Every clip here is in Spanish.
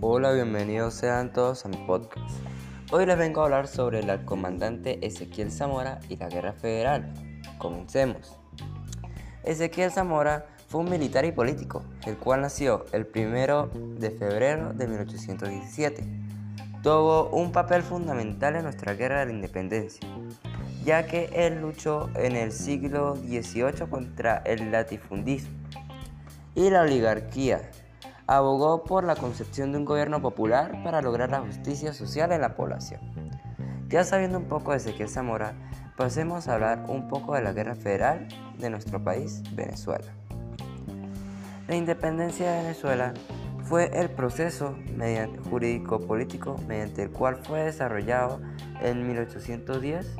Hola, bienvenidos sean todos a mi podcast. Hoy les vengo a hablar sobre el comandante Ezequiel Zamora y la Guerra Federal. Comencemos. Ezequiel Zamora fue un militar y político, el cual nació el 1 de febrero de 1817. Tuvo un papel fundamental en nuestra guerra de la independencia, ya que él luchó en el siglo XVIII contra el latifundismo y la oligarquía. Abogó por la concepción de un gobierno popular para lograr la justicia social en la población. Ya sabiendo un poco de Ezequiel Zamora, pasemos a hablar un poco de la guerra federal de nuestro país, Venezuela. La independencia de Venezuela fue el proceso jurídico-político mediante el cual fue desarrollado en 1810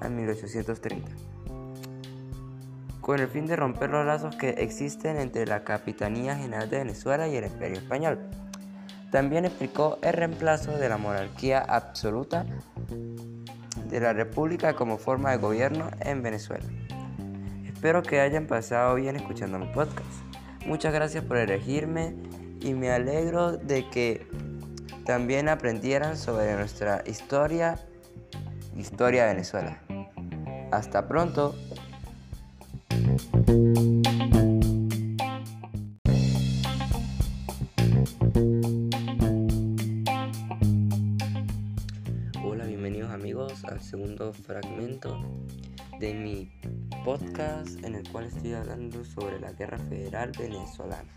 a 1830, con el fin de romper los lazos que existen entre la Capitanía General de Venezuela y el Imperio Español. También explicó el reemplazo de la monarquía absoluta de la República como forma de gobierno en Venezuela. Espero que hayan pasado bien escuchando mi podcast. Muchas gracias por elegirme y me alegro de que también aprendieran sobre nuestra historia, historia de Venezuela. Hasta pronto. Hola, bienvenidos amigos al segundo fragmento de mi podcast en el cual estoy hablando sobre la guerra federal venezolana.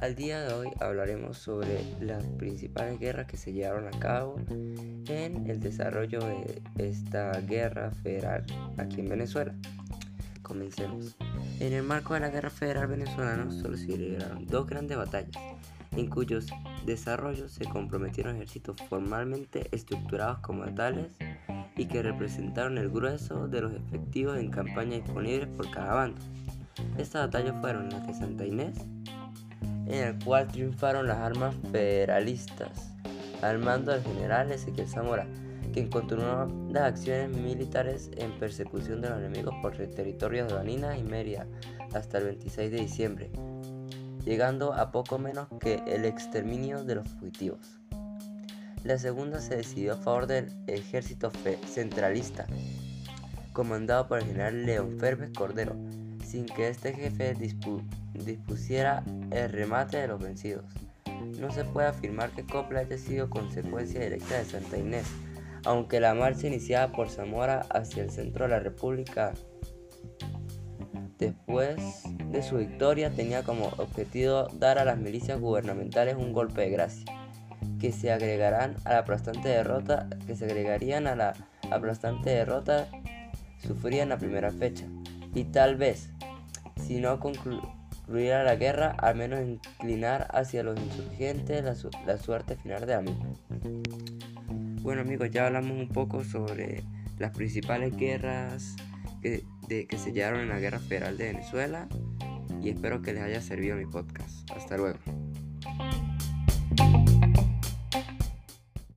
Al día de hoy hablaremos sobre las principales guerras que se llevaron a cabo en el desarrollo de esta guerra federal aquí en Venezuela. Comencemos. En el marco de la guerra federal venezolana solo se libraron dos grandes batallas, en cuyos desarrollos se comprometieron ejércitos formalmente estructurados como tales y que representaron el grueso de los efectivos en campaña disponibles por cada bando. Estas batallas fueron las de Santa Inés, en el cual triunfaron las armas federalistas al mando del general Ezequiel Zamora, quien continuó las acciones militares en persecución de los enemigos por el territorio de Baninas y Mérida hasta el 26 de diciembre, llegando a poco menos que el exterminio de los fugitivos. La segunda se decidió a favor del ejército centralista, comandado por el general León Ferbes Cordero, sin que este jefe dispusiera el remate de los vencidos. No se puede afirmar que Copla haya sido consecuencia directa de Santa Inés, aunque la marcha iniciada por Zamora hacia el centro de la República después de su victoria tenía como objetivo dar a las milicias gubernamentales un golpe de gracia que se agregarán a la aplastante derrota que se agregarían a la aplastante derrota sufrida en la primera fecha y tal vez si no concluyera la guerra al menos inclinar hacia los insurgentes la, suerte final de la bueno amigos ya hablamos un poco sobre las principales guerras que, que se llevaron en la guerra federal de Venezuela y espero que les haya servido mi podcast. Hasta luego